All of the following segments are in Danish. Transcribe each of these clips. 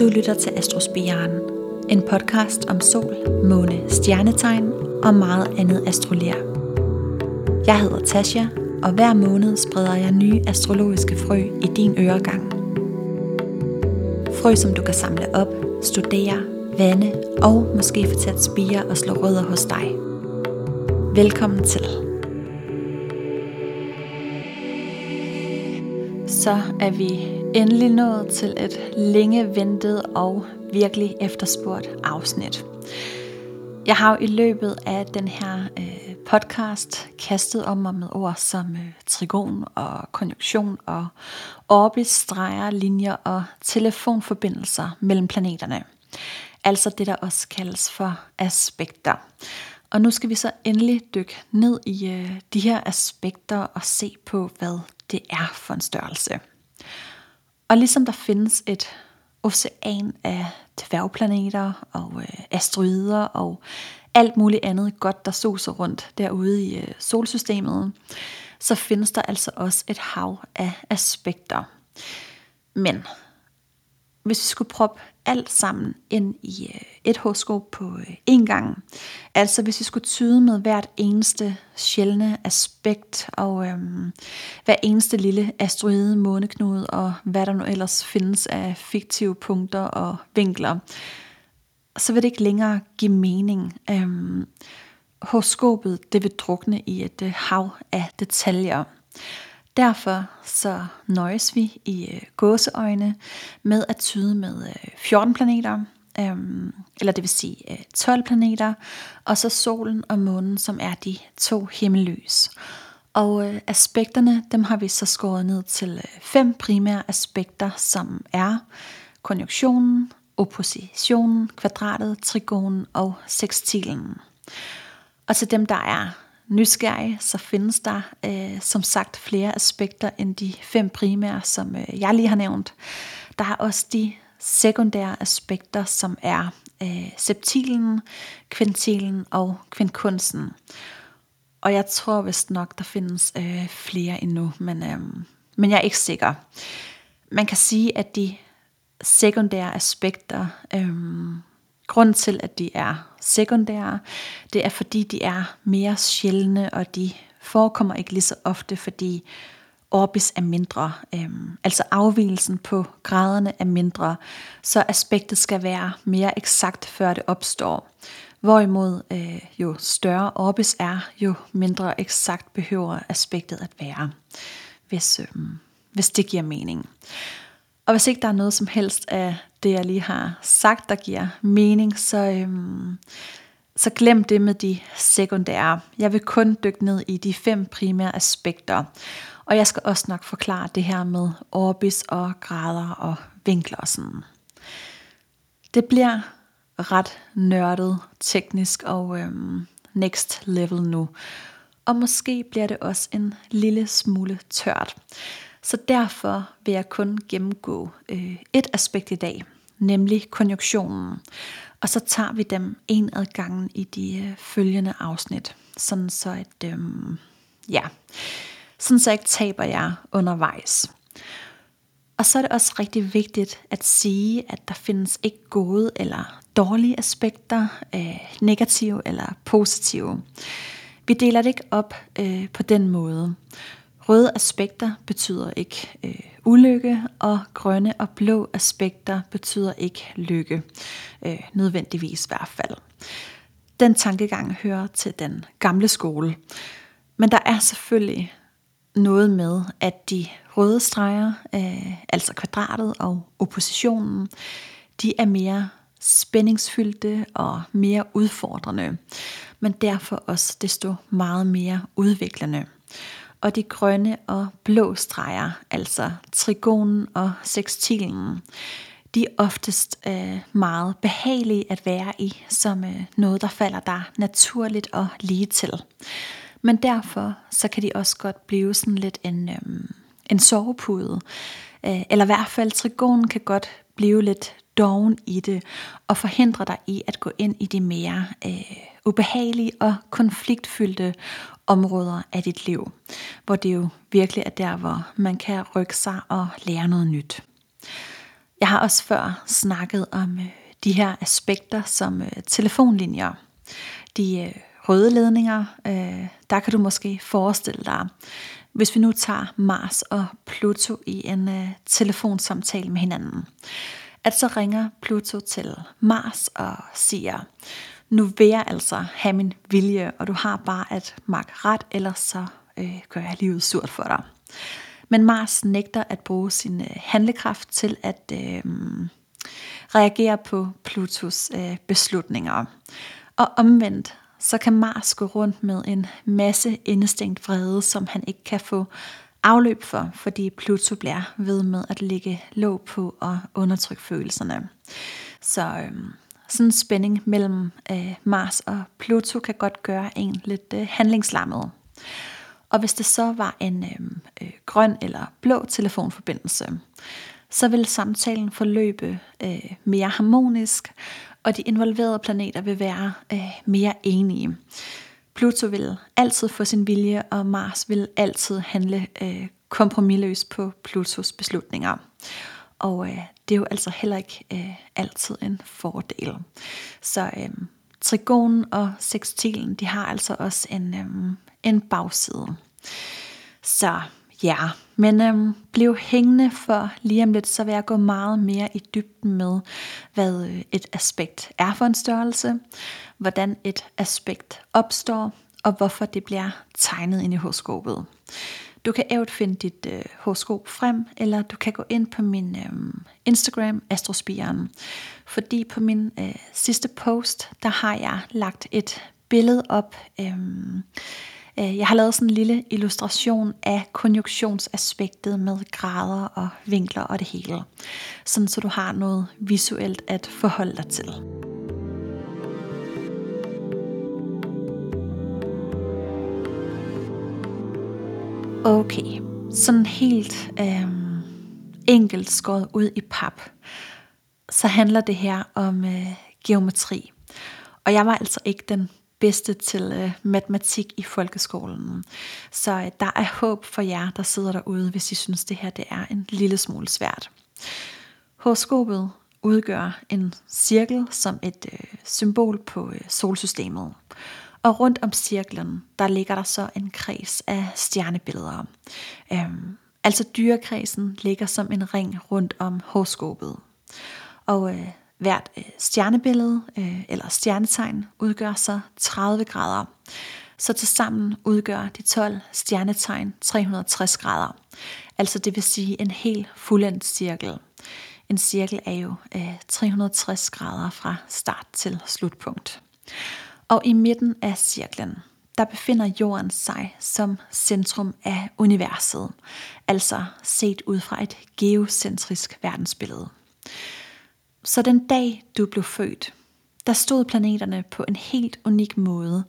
Du lytter til Astrospiren, en podcast om sol, måne, stjernetegn og meget andet astrolær. Jeg hedder Tasha, og hver måned spreder jeg nye astrologiske frø i din øregang. Frø, som du kan samle op, studere, vande og måske få til at spire og slå rødder hos dig. Velkommen til. Så er vi endelig nået til et længe ventet og virkelig efterspurgt afsnit. Jeg har jo i løbet af den her øh, podcast kastet om mig med ord som øh, trigon og konjunktion og orbit, streger, linjer og telefonforbindelser mellem planeterne. Altså det, der også kaldes for aspekter. Og nu skal vi så endelig dykke ned i øh, de her aspekter og se på, hvad det er for en størrelse. Og ligesom der findes et ocean af dværgplaneter og øh, asteroider og alt muligt andet godt, der soser rundt derude i øh, solsystemet, så findes der altså også et hav af aspekter. Men hvis vi skulle proppe alt sammen ind i øh, et horoskop på øh, én gang, altså hvis vi skulle tyde med hvert eneste sjældne aspekt og øhm, hver eneste lille asteroide, måneknude og hvad der nu ellers findes af fiktive punkter og vinkler, så vil det ikke længere give mening. Øhm, horoskopet det vil drukne i et øh, hav af detaljer. Derfor så nøjes vi i øh, gåseøjne med at tyde med øh, 14 planeter, øhm, eller det vil sige øh, 12 planeter, og så solen og månen, som er de to himmellys. Og øh, aspekterne, dem har vi så skåret ned til øh, fem primære aspekter, som er konjunktionen, oppositionen, kvadratet, trigonen og sextilen. Og til dem, der er nysgerrige, så findes der øh, som sagt flere aspekter end de fem primære, som øh, jeg lige har nævnt. Der er også de sekundære aspekter, som er øh, septilen, kvintilen og kvindkunsten. Og jeg tror vist nok, der findes øh, flere endnu, men, øh, men jeg er ikke sikker. Man kan sige, at de sekundære aspekter øh, grund til, at de er sekundære, det er fordi, de er mere sjældne, og de forekommer ikke lige så ofte, fordi orbis er mindre. Øhm, altså afvielsen på graderne er mindre, så aspektet skal være mere eksakt, før det opstår. Hvorimod øh, jo større orbis er, jo mindre eksakt behøver aspektet at være, hvis, øh, hvis det giver mening. Og hvis ikke der er noget som helst af det, jeg lige har sagt, der giver mening, så, øhm, så glem det med de sekundære. Jeg vil kun dykke ned i de fem primære aspekter. Og jeg skal også nok forklare det her med orbis og grader og vinkler og sådan. Det bliver ret nørdet, teknisk og øhm, next level nu. Og måske bliver det også en lille smule tørt. Så derfor vil jeg kun gennemgå øh, et aspekt i dag, nemlig konjunktionen. Og så tager vi dem en ad gangen i de øh, følgende afsnit, sådan så at, øh, ja, sådan så jeg ikke taber jer undervejs. Og så er det også rigtig vigtigt at sige, at der findes ikke gode eller dårlige aspekter, øh, negative eller positive. Vi deler det ikke op øh, på den måde. Røde aspekter betyder ikke øh, ulykke, og grønne og blå aspekter betyder ikke lykke. Øh, nødvendigvis i hvert fald. Den tankegang hører til den gamle skole. Men der er selvfølgelig noget med, at de røde streger, øh, altså kvadratet og oppositionen, de er mere spændingsfyldte og mere udfordrende, men derfor også desto meget mere udviklende og de grønne og blå streger, altså trigonen og sextilen, de er oftest øh, meget behagelige at være i, som øh, noget, der falder dig naturligt og lige til. Men derfor så kan de også godt blive sådan lidt en, øhm, en sovepude. Øh, eller i hvert fald trigonen kan godt blive lidt doven i det, og forhindre dig i at gå ind i de mere øh, ubehagelige og konfliktfyldte områder af dit liv, hvor det jo virkelig er der, hvor man kan rykke sig og lære noget nyt. Jeg har også før snakket om øh, de her aspekter som øh, telefonlinjer. De øh, røde ledninger, øh, der kan du måske forestille dig, hvis vi nu tager Mars og Pluto i en øh, telefonsamtale med hinanden, at så ringer Pluto til Mars og siger, nu vil jeg altså have min vilje, og du har bare at magt ret, ellers så øh, gør jeg livet surt for dig. Men Mars nægter at bruge sin øh, handlekraft til at øh, reagere på Plutos øh, beslutninger. Og omvendt, så kan Mars gå rundt med en masse indestængt vrede, som han ikke kan få afløb for, fordi Pluto bliver ved med at ligge låg på og undertrykke følelserne. Så øh, sådan en spænding mellem øh, Mars og Pluto kan godt gøre en lidt øh, handlingslammet. Og hvis det så var en øh, øh, grøn eller blå telefonforbindelse, så vil samtalen forløbe øh, mere harmonisk, og de involverede planeter vil være øh, mere enige. Pluto vil altid få sin vilje, og Mars vil altid handle øh, kompromilløst på Plutos beslutninger. Og øh, det er jo altså heller ikke øh, altid en fordel. Så øh, trigonen og sextilen, de har altså også en, øh, en bagside. Så ja, men øhm, bliv hængende for lige om lidt, så vil jeg gå meget mere i dybden med, hvad øh, et aspekt er for en størrelse, hvordan et aspekt opstår, og hvorfor det bliver tegnet ind i horoskopet. Du kan ævt finde dit øh, horoskop frem, eller du kan gå ind på min øh, Instagram, Astrospiren. Fordi på min øh, sidste post, der har jeg lagt et billede op, Øh, Øh, jeg har lavet sådan en lille illustration af konjunktionsaspektet med grader og vinkler og det hele. Sådan så du har noget visuelt at forholde dig til. Okay, sådan helt øh, enkelt skåret ud i pap, så handler det her om øh, geometri. Og jeg var altså ikke den bedste til øh, matematik i folkeskolen. Så øh, der er håb for jer, der sidder derude, hvis I synes, det her det er en lille smule svært. Horoskopet udgør en cirkel som et øh, symbol på øh, solsystemet. Og rundt om cirklen, der ligger der så en kreds af stjernebilleder. Øhm, altså dyrekredsen ligger som en ring rundt om horoskopet. Og øh, Hvert øh, stjernebillede øh, eller stjernetegn udgør så 30 grader. Så tilsammen udgør de 12 stjernetegn 360 grader. Altså det vil sige en helt fuldendt cirkel. En cirkel er jo øh, 360 grader fra start til slutpunkt. Og i midten af cirklen, der befinder jorden sig som centrum af universet, altså set ud fra et geocentrisk verdensbillede. Så den dag du blev født, der stod planeterne på en helt unik måde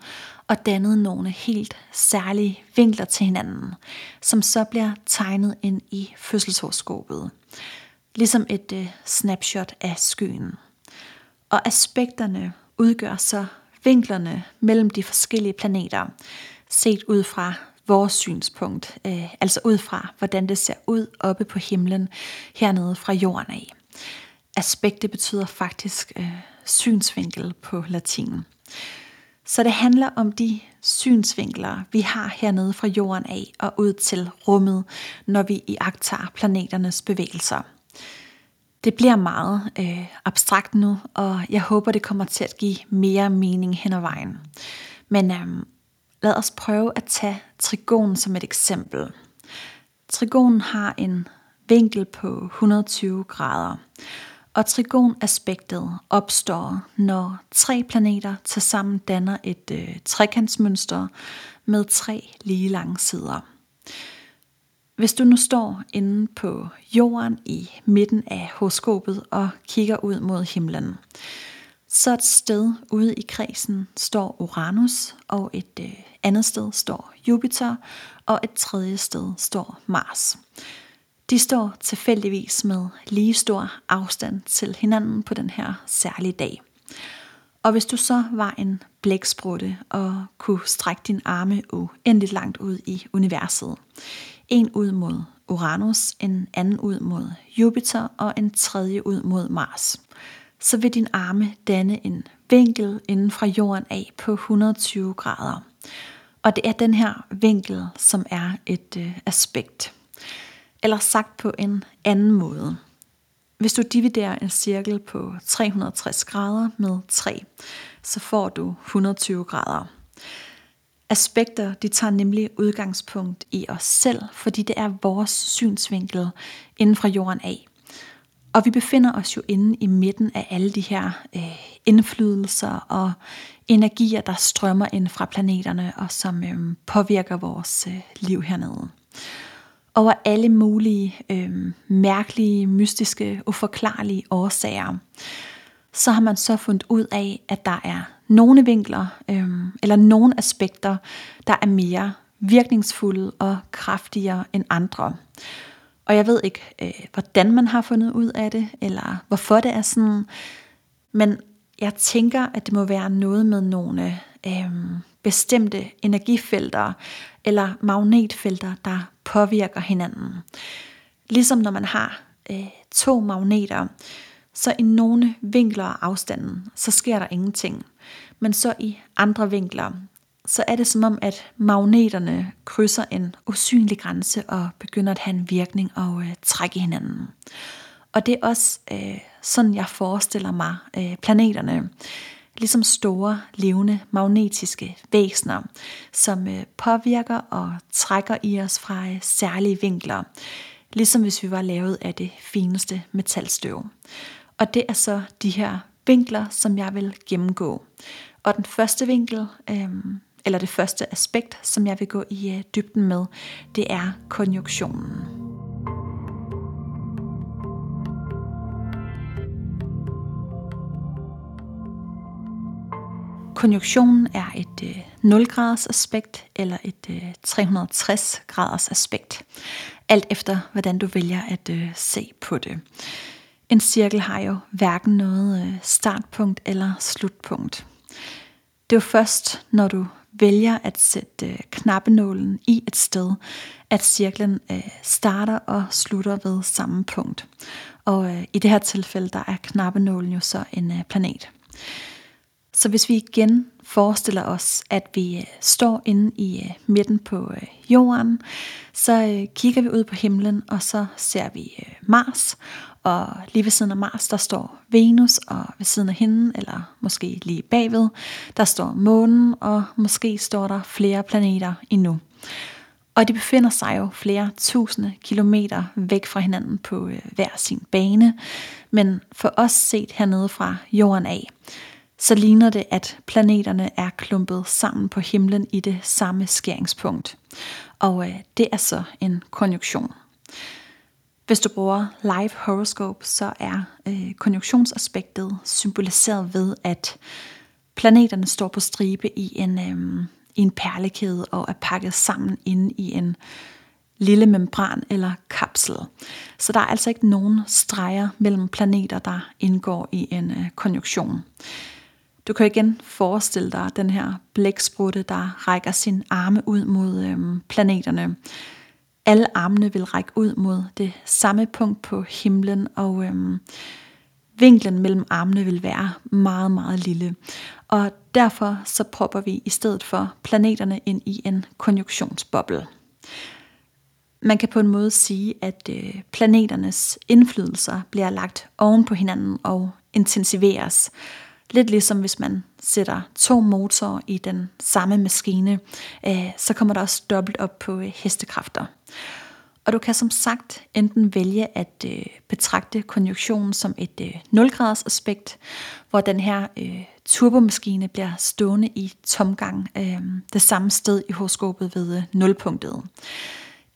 og dannede nogle helt særlige vinkler til hinanden, som så bliver tegnet ind i fødselshoroskopet. Ligesom et uh, snapshot af skyen. Og aspekterne udgør så vinklerne mellem de forskellige planeter, set ud fra vores synspunkt, øh, altså ud fra hvordan det ser ud oppe på himlen hernede fra jorden af. Aspektet betyder faktisk øh, synsvinkel på latin. Så det handler om de synsvinkler, vi har hernede fra jorden af og ud til rummet, når vi iagtager planeternes bevægelser. Det bliver meget øh, abstrakt nu, og jeg håber, det kommer til at give mere mening hen ad vejen. Men øh, lad os prøve at tage trigonen som et eksempel. Trigonen har en vinkel på 120 grader, og trigonaspektet opstår, når tre planeter tilsammen danner et øh, trekantsmønster med tre lige lange sider. Hvis du nu står inde på jorden i midten af horoskopet og kigger ud mod himlen, så et sted ude i kredsen står Uranus, og et øh, andet sted står Jupiter, og et tredje sted står Mars. De står tilfældigvis med lige stor afstand til hinanden på den her særlige dag. Og hvis du så var en blæksprutte og kunne strække din arme uendeligt langt ud i universet, en ud mod Uranus, en anden ud mod Jupiter og en tredje ud mod Mars, så vil din arme danne en vinkel inden fra jorden af på 120 grader. Og det er den her vinkel, som er et øh, aspekt. Eller sagt på en anden måde. Hvis du dividerer en cirkel på 360 grader med 3, så får du 120 grader. Aspekter de tager nemlig udgangspunkt i os selv, fordi det er vores synsvinkel inden fra jorden af. Og vi befinder os jo inde i midten af alle de her øh, indflydelser og energier, der strømmer ind fra planeterne og som øh, påvirker vores øh, liv hernede. Over alle mulige øh, mærkelige, mystiske, uforklarlige årsager, så har man så fundet ud af, at der er nogle vinkler øh, eller nogle aspekter, der er mere virkningsfulde og kraftigere end andre. Og jeg ved ikke, øh, hvordan man har fundet ud af det, eller hvorfor det er sådan. Men jeg tænker, at det må være noget med nogle øh, bestemte energifelter eller magnetfelter, der påvirker hinanden. Ligesom når man har øh, to magneter, så i nogle vinkler af afstanden, så sker der ingenting. Men så i andre vinkler, så er det som om, at magneterne krydser en usynlig grænse og begynder at have en virkning og øh, trække hinanden. Og det er også øh, sådan, jeg forestiller mig øh, planeterne. Ligesom store, levende, magnetiske væsener, som øh, påvirker og trækker i os fra øh, særlige vinkler. Ligesom hvis vi var lavet af det fineste metalstøv. Og det er så de her vinkler, som jeg vil gennemgå. Og den første vinkel, øh, eller det første aspekt, som jeg vil gå i øh, dybden med, det er konjunktionen. Konjunktionen er et øh, 0 graders aspekt eller et øh, 360 graders aspekt, alt efter hvordan du vælger at øh, se på det. En cirkel har jo hverken noget øh, startpunkt eller slutpunkt. Det er jo først, når du vælger at sætte øh, knappenålen i et sted, at cirklen øh, starter og slutter ved samme punkt. Og øh, i det her tilfælde, der er knappenålen jo så en øh, planet. Så hvis vi igen forestiller os, at vi øh, står inde i øh, midten på øh, jorden, så kigger vi ud på himlen, og så ser vi Mars, og lige ved siden af Mars, der står Venus, og ved siden af hende, eller måske lige bagved, der står månen, og måske står der flere planeter endnu. Og de befinder sig jo flere tusinde kilometer væk fra hinanden på hver sin bane. Men for os set hernede fra jorden af, så ligner det, at planeterne er klumpet sammen på himlen i det samme skæringspunkt. Og øh, det er så en konjunktion. Hvis du bruger live horoscope, så er øh, konjunktionsaspektet symboliseret ved, at planeterne står på stribe i en, øh, i en perlekæde og er pakket sammen inde i en lille membran eller kapsel. Så der er altså ikke nogen streger mellem planeter, der indgår i en øh, konjunktion. Du kan igen forestille dig den her blæksprutte, der rækker sin arme ud mod øhm, planeterne alle armene vil række ud mod det samme punkt på himlen, og øhm, vinklen mellem armene vil være meget, meget lille. Og derfor så propper vi i stedet for planeterne ind i en konjunktionsboble. Man kan på en måde sige, at øh, planeternes indflydelser bliver lagt oven på hinanden og intensiveres. Lidt ligesom hvis man sætter to motorer i den samme maskine, øh, så kommer der også dobbelt op på øh, hestekræfter. Og du kan som sagt enten vælge at øh, betragte konjunktionen som et øh, 0 graders aspekt, hvor den her øh, turbomaskine bliver stående i tomgang øh, det samme sted i horoskopet ved øh, nulpunktet.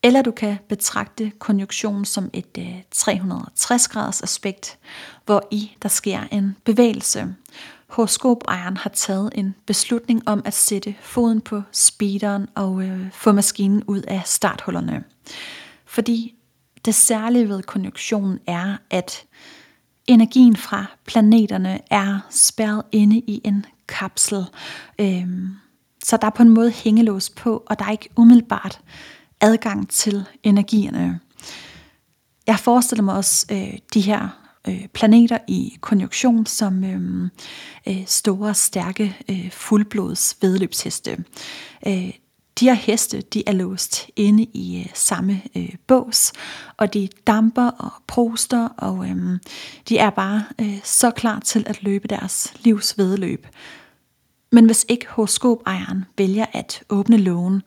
Eller du kan betragte konjunktionen som et øh, 360 graders aspekt, hvor i der sker en bevægelse. Horoskopejeren har taget en beslutning om at sætte foden på speederen og øh, få maskinen ud af starthullerne. Fordi det særlige ved konjunktionen er, at energien fra planeterne er spærret inde i en kapsel. Øhm, så der er på en måde hængelås på, og der er ikke umiddelbart adgang til energierne. jeg forestiller mig også øh, de her øh, planeter i konjunktion som øh, øh, store, stærke, øh, fuldblods vedløbsheste. Øh, de her heste, de er låst inde i øh, samme øh, bås, og de damper og proster, og øh, de er bare øh, så klar til at løbe deres livs vedløb. Men hvis ikke horoskopejeren vælger at åbne lågen,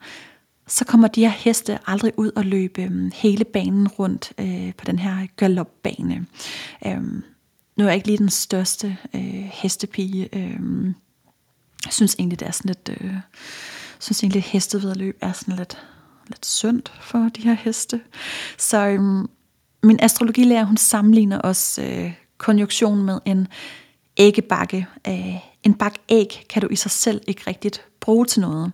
så kommer de her heste aldrig ud og løbe øhm, hele banen rundt øh, på den her galopbane. Øh, nu er jeg ikke lige den største øh, hestepige. Øh, jeg synes egentlig, det er sådan lidt... Øh, synes egentlig, at hestevedløb er sådan lidt, lidt synd for de her heste. Så øhm, min astrologilærer, hun sammenligner også øh, konjunktion med en æggebakke. Øh, en bak æg kan du i sig selv ikke rigtigt bruge til noget.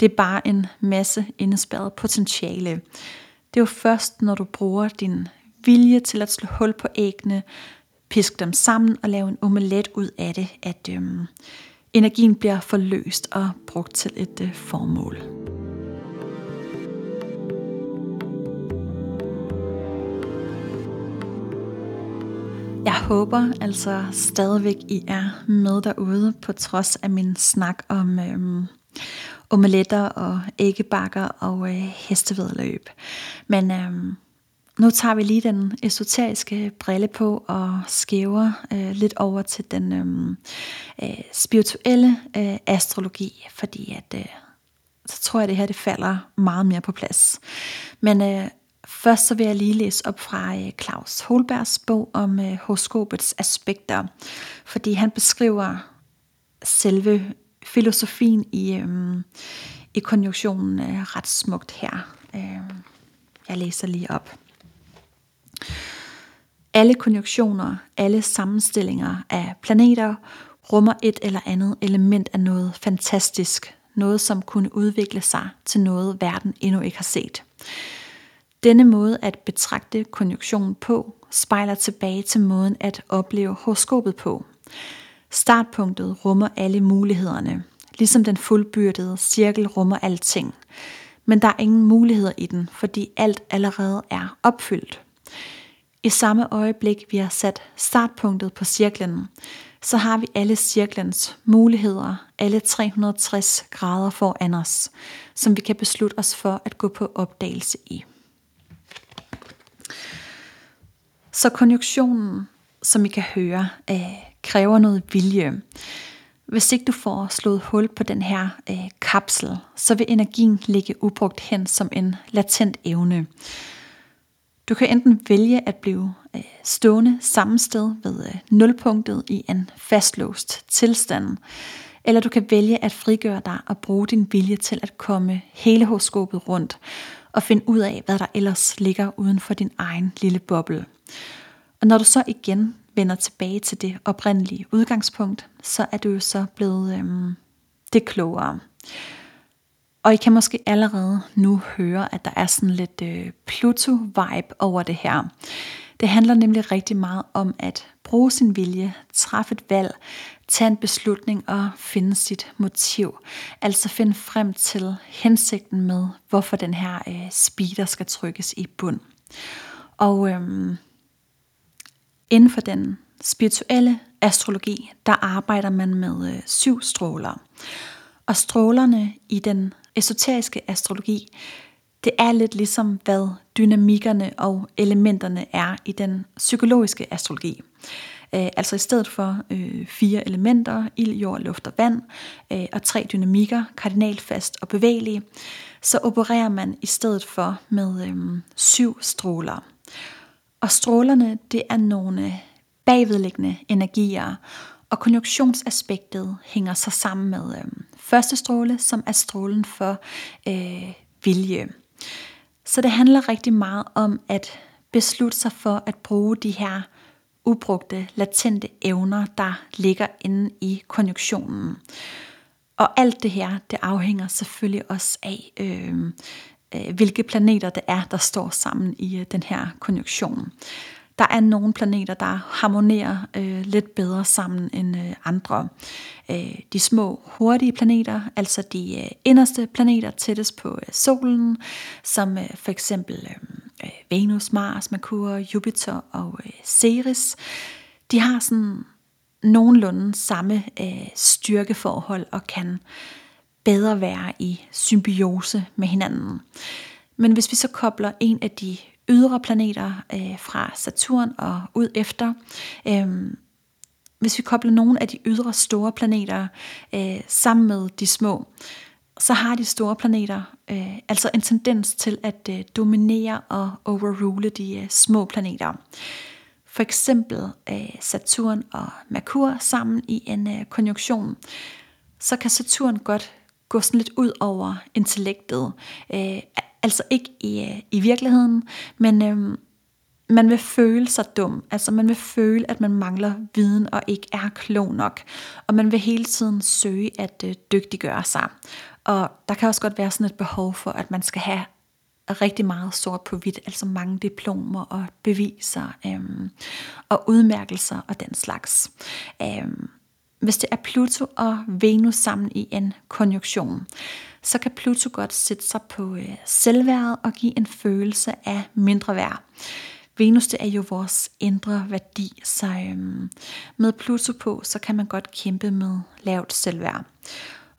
Det er bare en masse indespærret potentiale. Det er jo først, når du bruger din vilje til at slå hul på æggene, piske dem sammen og lave en omelet ud af det, at øhm, energien bliver forløst og brugt til et øh, formål. Jeg håber altså stadigvæk, I er med derude, på trods af min snak om øhm, omeletter og æggebakker og øh, hestevedløb. Men øh, nu tager vi lige den esoteriske brille på og skæver øh, lidt over til den øhm, øh, spirituelle øh, astrologi, fordi at øh, så tror jeg, at det her det falder meget mere på plads. Men øh, først så vil jeg lige læse op fra øh, Claus Holbergs bog om øh, horoskopets aspekter, fordi han beskriver selve filosofien i, øh, i konjunktionen øh, ret smukt her. Øh, jeg læser lige op. Alle konjunktioner, alle sammenstillinger af planeter rummer et eller andet element af noget fantastisk, noget som kunne udvikle sig til noget verden endnu ikke har set. Denne måde at betragte konjunktionen på spejler tilbage til måden at opleve horoskopet på. Startpunktet rummer alle mulighederne, ligesom den fuldbyrdede cirkel rummer alting. Men der er ingen muligheder i den, fordi alt allerede er opfyldt. I samme øjeblik vi har sat startpunktet på cirklen, så har vi alle cirklens muligheder, alle 360 grader foran os, som vi kan beslutte os for at gå på opdagelse i. Så konjunktionen, som I kan høre, kræver noget vilje. Hvis ikke du får slået hul på den her øh, kapsel, så vil energien ligge ubrugt hen som en latent evne. Du kan enten vælge at blive øh, stående samme sted ved øh, nulpunktet i en fastlåst tilstand, eller du kan vælge at frigøre dig og bruge din vilje til at komme hele horoskopet rundt og finde ud af, hvad der ellers ligger uden for din egen lille boble. Og når du så igen vender tilbage til det oprindelige udgangspunkt, så er du jo så blevet øhm, det klogere. Og I kan måske allerede nu høre, at der er sådan lidt øh, Pluto-vibe over det her. Det handler nemlig rigtig meget om at bruge sin vilje, træffe et valg, tage en beslutning og finde sit motiv. Altså finde frem til hensigten med, hvorfor den her øh, speeder skal trykkes i bund. Og øhm, inden for den spirituelle astrologi, der arbejder man med øh, syv stråler. Og strålerne i den esoteriske astrologi, det er lidt ligesom hvad dynamikkerne og elementerne er i den psykologiske astrologi. Øh, altså i stedet for øh, fire elementer, ild, jord, luft og vand, øh, og tre dynamikker, kardinalfast og bevægelige, så opererer man i stedet for med øh, syv stråler. Og strålerne, det er nogle bagvedliggende energier, og konjunktionsaspektet hænger så sammen med øh, første stråle, som er strålen for øh, vilje. Så det handler rigtig meget om at beslutte sig for at bruge de her ubrugte, latente evner, der ligger inde i konjunktionen. Og alt det her, det afhænger selvfølgelig også af, øh, Øh, hvilke planeter det er, der står sammen i øh, den her konjunktion. Der er nogle planeter, der harmonerer øh, lidt bedre sammen end øh, andre. Øh, de små, hurtige planeter, altså de øh, inderste planeter tættest på øh, solen, som øh, for eksempel øh, øh, Venus, Mars, Merkur, Jupiter og øh, Ceres, de har sådan nogenlunde samme øh, styrkeforhold og kan bedre være i symbiose med hinanden. Men hvis vi så kobler en af de ydre planeter øh, fra Saturn og ud efter, øh, hvis vi kobler nogle af de ydre store planeter øh, sammen med de små, så har de store planeter øh, altså en tendens til at øh, dominere og overrule de øh, små planeter. For eksempel øh, Saturn og Merkur sammen i en øh, konjunktion, så kan Saturn godt gå sådan lidt ud over intellektet. Øh, altså ikke i, øh, i virkeligheden, men øh, man vil føle sig dum. Altså man vil føle, at man mangler viden og ikke er klog nok. Og man vil hele tiden søge at øh, dygtiggøre sig. Og der kan også godt være sådan et behov for, at man skal have rigtig meget sort på hvidt, altså mange diplomer og beviser øhm, og udmærkelser og den slags. Øhm, hvis det er Pluto og Venus sammen i en konjunktion, så kan Pluto godt sætte sig på øh, selvværdet og give en følelse af mindre værd. Venus det er jo vores indre værdi, så øhm, med Pluto på, så kan man godt kæmpe med lavt selvværd.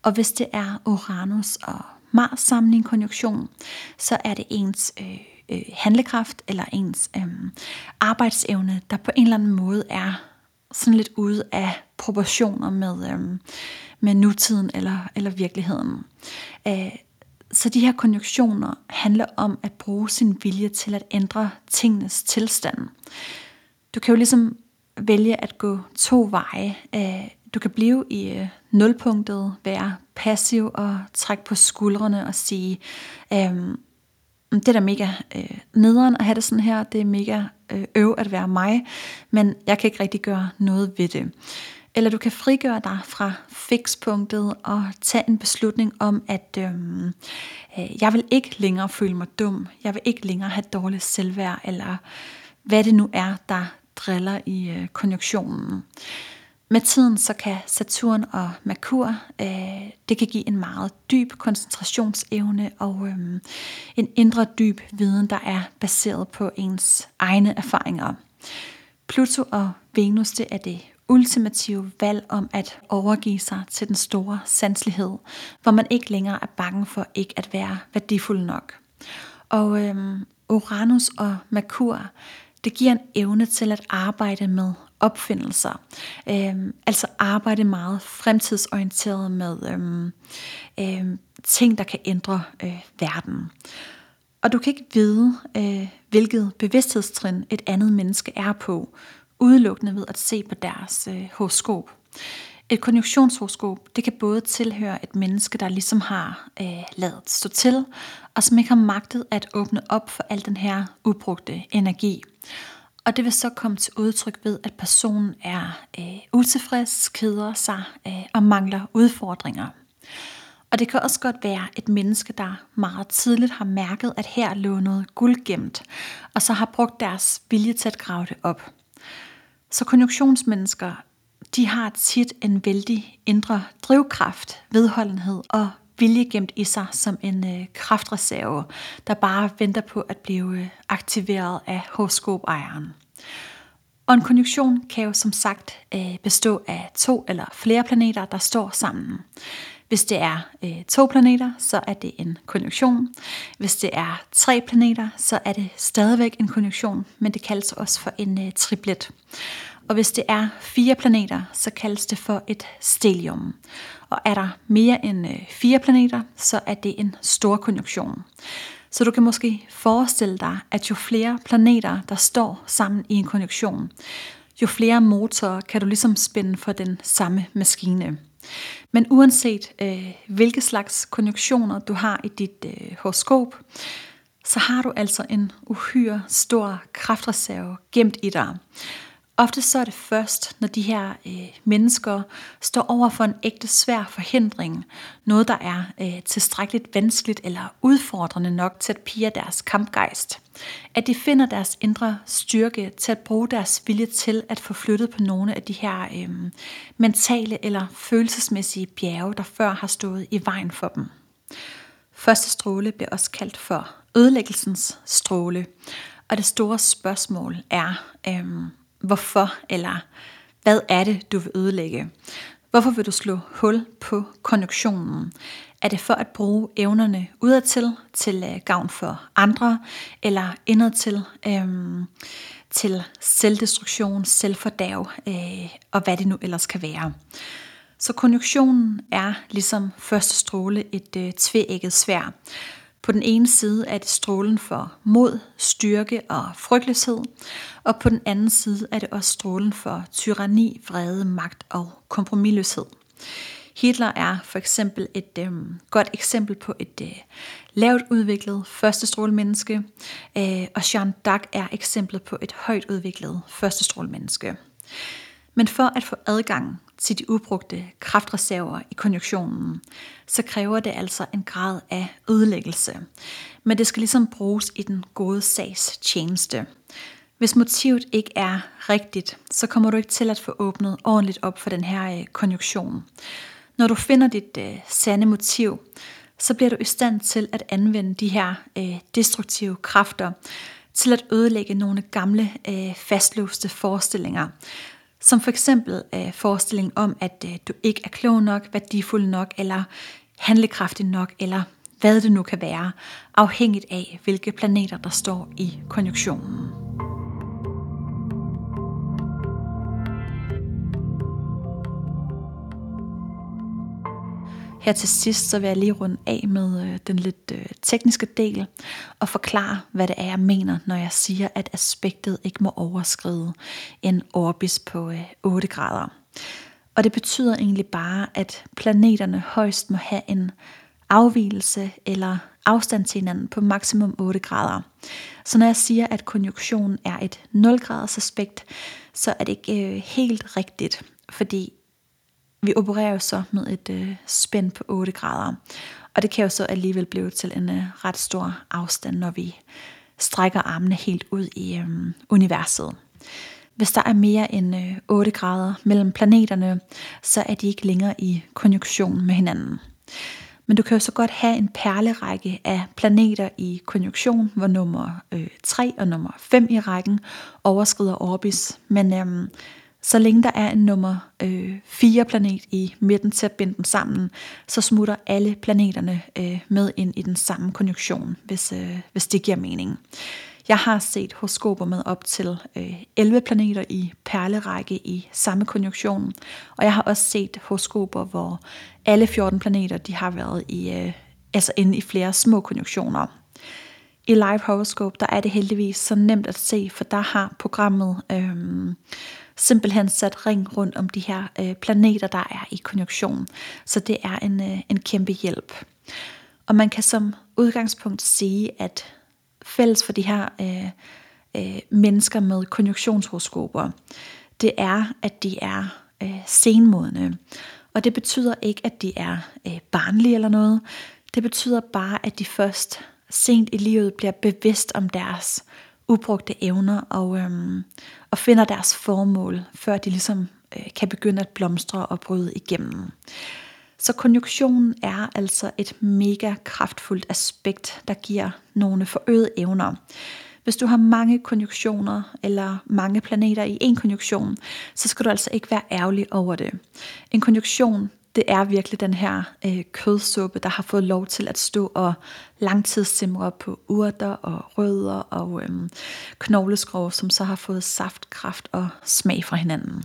Og hvis det er Uranus og Mars sammen i en konjunktion, så er det ens øh, øh, handlekraft eller ens øh, arbejdsevne, der på en eller anden måde er sådan lidt ude af proportioner med, øh, med nutiden eller, eller virkeligheden. Øh, så de her konjunktioner handler om at bruge sin vilje til at ændre tingenes tilstand. Du kan jo ligesom vælge at gå to veje. Øh, du kan blive i øh, nulpunktet, være passiv og trække på skuldrene og sige, øhm, det er da mega øh, nederen at have det sådan her, det er mega øh, øv at være mig, men jeg kan ikke rigtig gøre noget ved det. Eller du kan frigøre dig fra fikspunktet og tage en beslutning om, at øhm, øh, jeg vil ikke længere føle mig dum, jeg vil ikke længere have dårligt selvværd, eller hvad det nu er, der driller i øh, konjunktionen. Med tiden så kan Saturn og Merkur, øh, det kan give en meget dyb koncentrationsevne og øh, en indre dyb viden, der er baseret på ens egne erfaringer. Pluto og Venus, det er det ultimative valg om at overgive sig til den store sanselighed, hvor man ikke længere er bange for ikke at være værdifuld nok. Og øhm, Uranus og Merkur, det giver en evne til at arbejde med opfindelser. Øhm, altså arbejde meget fremtidsorienteret med øhm, øhm, ting, der kan ændre øh, verden. Og du kan ikke vide, øh, hvilket bevidsthedstrin et andet menneske er på, udelukkende ved at se på deres øh, horoskop. Et konjunktionshoroskop, det kan både tilhøre et menneske, der ligesom har øh, lavet stå til, og som ikke har magtet at åbne op for al den her ubrugte energi. Og det vil så komme til udtryk ved, at personen er øh, utilfreds, keder sig øh, og mangler udfordringer. Og det kan også godt være et menneske, der meget tidligt har mærket, at her lå noget guld gemt, og så har brugt deres vilje til at grave det op. Så konjunktionsmennesker, de har tit en vældig indre drivkraft, vedholdenhed og vilje gemt i sig som en øh, kraftreserve, der bare venter på at blive øh, aktiveret af horoskopejeren. Og en konjunktion kan jo som sagt øh, bestå af to eller flere planeter, der står sammen. Hvis det er øh, to planeter, så er det en konjunktion. Hvis det er tre planeter, så er det stadigvæk en konjunktion, men det kaldes også for en øh, triplet. Og hvis det er fire planeter, så kaldes det for et stelium. Og er der mere end øh, fire planeter, så er det en stor konjunktion. Så du kan måske forestille dig, at jo flere planeter, der står sammen i en konjunktion, jo flere motorer kan du ligesom spænde for den samme maskine. Men uanset øh, hvilke slags konjunktioner du har i dit øh, horoskop, så har du altså en uhyre stor kraftreserve gemt i dig. Ofte så er det først, når de her øh, mennesker står over for en ægte svær forhindring, noget der er øh, tilstrækkeligt vanskeligt eller udfordrende nok til at pige deres kampgejst, at de finder deres indre styrke til at bruge deres vilje til at få flyttet på nogle af de her øh, mentale eller følelsesmæssige bjerge, der før har stået i vejen for dem. Første stråle bliver også kaldt for ødelæggelsens stråle. Og det store spørgsmål er, øhm, hvorfor eller hvad er det, du vil ødelægge? Hvorfor vil du slå hul på konjunktionen? Er det for at bruge evnerne udadtil til øh, gavn for andre, eller indadtil øhm, til selvdestruktion, selvfordærv øh, og hvad det nu ellers kan være? Så konjunktionen er ligesom første stråle et øh, tvægget svær. På den ene side er det strålen for mod, styrke og frygtløshed, og på den anden side er det også strålen for tyranni, vrede, magt og kompromilløshed. Hitler er for eksempel et øh, godt eksempel på et øh, lavt udviklet første strålemenneske, øh, og Jean d'Arc er eksemplet på et højt udviklet første strålemenneske. Men for at få adgang til de ubrugte kraftreserver i konjunktionen, så kræver det altså en grad af ødelæggelse. Men det skal ligesom bruges i den gode sags tjeneste. Hvis motivet ikke er rigtigt, så kommer du ikke til at få åbnet ordentligt op for den her øh, konjunktion. Når du finder dit øh, sande motiv, så bliver du i stand til at anvende de her øh, destruktive kræfter til at ødelægge nogle gamle øh, fastlåste forestillinger, som for eksempel øh, forestillingen om, at øh, du ikke er klog nok, værdifuld nok, eller handlekraftig nok, eller hvad det nu kan være, afhængigt af, hvilke planeter der står i konjunktionen. Her til sidst så vil jeg lige runde af med øh, den lidt øh, tekniske del og forklare, hvad det er, jeg mener, når jeg siger, at aspektet ikke må overskride en orbis på øh, 8 grader. Og det betyder egentlig bare, at planeterne højst må have en afvielse eller afstand til hinanden på maksimum 8 grader. Så når jeg siger, at konjunktionen er et 0 graders aspekt, så er det ikke øh, helt rigtigt, fordi vi opererer jo så med et øh, spænd på 8 grader, og det kan jo så alligevel blive til en øh, ret stor afstand, når vi strækker armene helt ud i øh, universet. Hvis der er mere end øh, 8 grader mellem planeterne, så er de ikke længere i konjunktion med hinanden. Men du kan jo så godt have en perlerække af planeter i konjunktion, hvor nummer øh, 3 og nummer 5 i rækken overskrider orbis. Men øh, så længe der er en nummer øh, 4 planet i midten til at binde dem sammen, så smutter alle planeterne øh, med ind i den samme konjunktion, hvis, øh, hvis det giver mening. Jeg har set horoskoper med op til øh, 11 planeter i perlerække i samme konjunktion, og jeg har også set horoskoper, hvor alle 14 planeter de har været i, øh, altså inde i flere små konjunktioner. I Live Horoscope der er det heldigvis så nemt at se, for der har programmet øh, simpelthen sat ring rundt om de her øh, planeter, der er i konjunktion. Så det er en, øh, en kæmpe hjælp. Og man kan som udgangspunkt sige, at fælles for de her øh, øh, mennesker med konjunktionshoroskoper, det er, at de er øh, senmodne. Og det betyder ikke, at de er øh, barnlige eller noget. Det betyder bare, at de først sent i livet bliver bevidst om deres ubrugte evner og, øhm, og finder deres formål, før de ligesom øh, kan begynde at blomstre og bryde igennem. Så konjunktionen er altså et mega kraftfuldt aspekt, der giver nogle forøgede evner. Hvis du har mange konjunktioner eller mange planeter i en konjunktion, så skal du altså ikke være ærgerlig over det. En konjunktion det er virkelig den her øh, kødsuppe, der har fået lov til at stå og langtidssimre på urter og rødder og øh, knogleskrog, som så har fået saft, kraft og smag fra hinanden.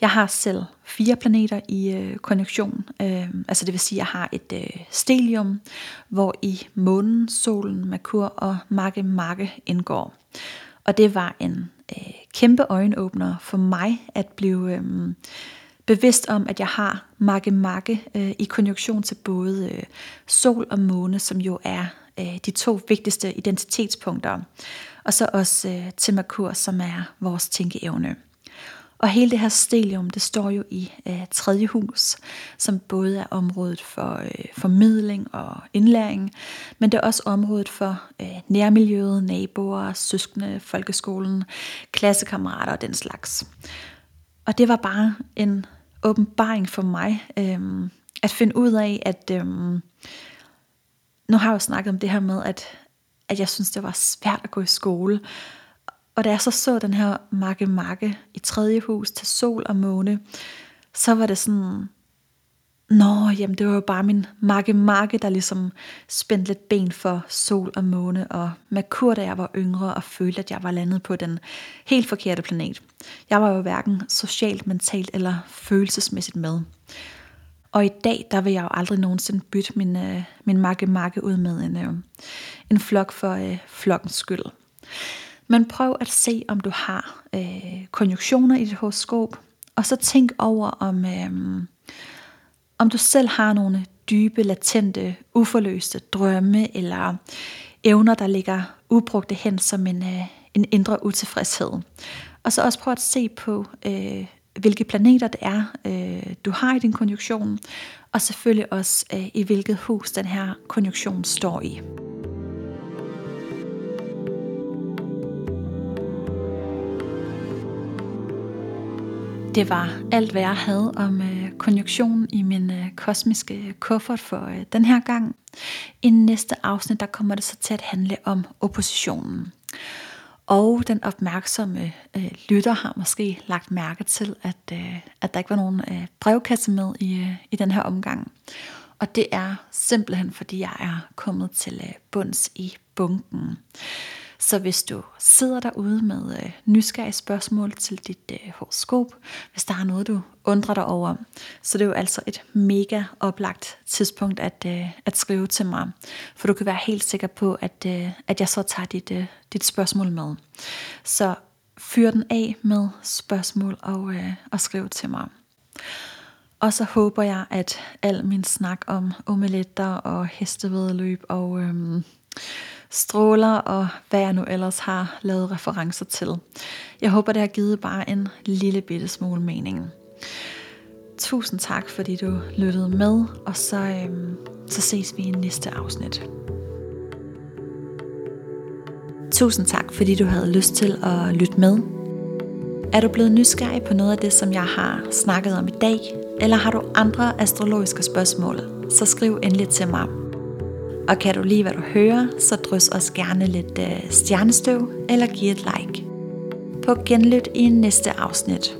Jeg har selv fire planeter i øh, konjunktion, øh, altså det vil sige, at jeg har et øh, stelium, hvor i månen, solen, Merkur og Marke Marke indgår. Og det var en øh, kæmpe øjenåbner for mig at blive... Øh, bevidst om, at jeg har makke makke øh, i konjunktion til både øh, sol og måne, som jo er øh, de to vigtigste identitetspunkter. Og så også øh, til Merkur, som er vores tænkeevne. Og hele det her stelium, det står jo i øh, tredje hus, som både er området for øh, formidling og indlæring, men det er også området for øh, nærmiljøet, naboer, søskende, folkeskolen, klassekammerater og den slags. Og det var bare en åbenbaring for mig, øhm, at finde ud af, at øhm, nu har jeg jo snakket om det her med, at at jeg synes, det var svært at gå i skole. Og da jeg så så den her makke makke i tredje hus til sol og måne, så var det sådan, Nå, jamen det var jo bare min makke makke, der ligesom spændte lidt ben for sol og måne, og Merkur, da jeg var yngre og følte, at jeg var landet på den helt forkerte planet. Jeg var jo hverken socialt, mentalt eller følelsesmæssigt med. Og i dag, der vil jeg jo aldrig nogensinde bytte min, øh, min makke makke ud med en, øh, en flok for øh, flokkens skyld. Men prøv at se, om du har øh, konjunktioner i dit horoskop, og så tænk over, om... Øh, om du selv har nogle dybe, latente, uforløste drømme eller evner, der ligger ubrugte hen som en, øh, en indre utilfredshed. Og så også prøv at se på, øh, hvilke planeter det er, øh, du har i din konjunktion, og selvfølgelig også øh, i hvilket hus den her konjunktion står i. Det var alt, hvad jeg havde om øh, konjunktion i min øh, kosmiske øh, kuffert for øh, den her gang. I næste afsnit, der kommer det så til at handle om oppositionen. Og den opmærksomme øh, lytter har måske lagt mærke til, at, øh, at der ikke var nogen øh, brevkasse med i, øh, i den her omgang. Og det er simpelthen, fordi jeg er kommet til øh, bunds i bunken. Så hvis du sidder derude med øh, nysgerrige spørgsmål til dit øh, horoskop, hvis der er noget, du undrer dig over, så det er jo altså et mega oplagt tidspunkt at, øh, at skrive til mig. For du kan være helt sikker på, at, øh, at jeg så tager dit, øh, dit spørgsmål med. Så fyr den af med spørgsmål og, øh, og skriv til mig. Og så håber jeg, at al min snak om omeletter og hestevedløb og øhm, stråler og hvad jeg nu ellers har lavet referencer til. Jeg håber, det har givet bare en lille bitte smule mening. Tusind tak, fordi du lyttede med, og så, øhm, så ses vi i næste afsnit. Tusind tak, fordi du havde lyst til at lytte med. Er du blevet nysgerrig på noget af det, som jeg har snakket om i dag, eller har du andre astrologiske spørgsmål, så skriv endelig til mig. Og kan du lide, hvad du hører, så drys os gerne lidt øh, stjernestøv eller giv et like. På genlyt i næste afsnit.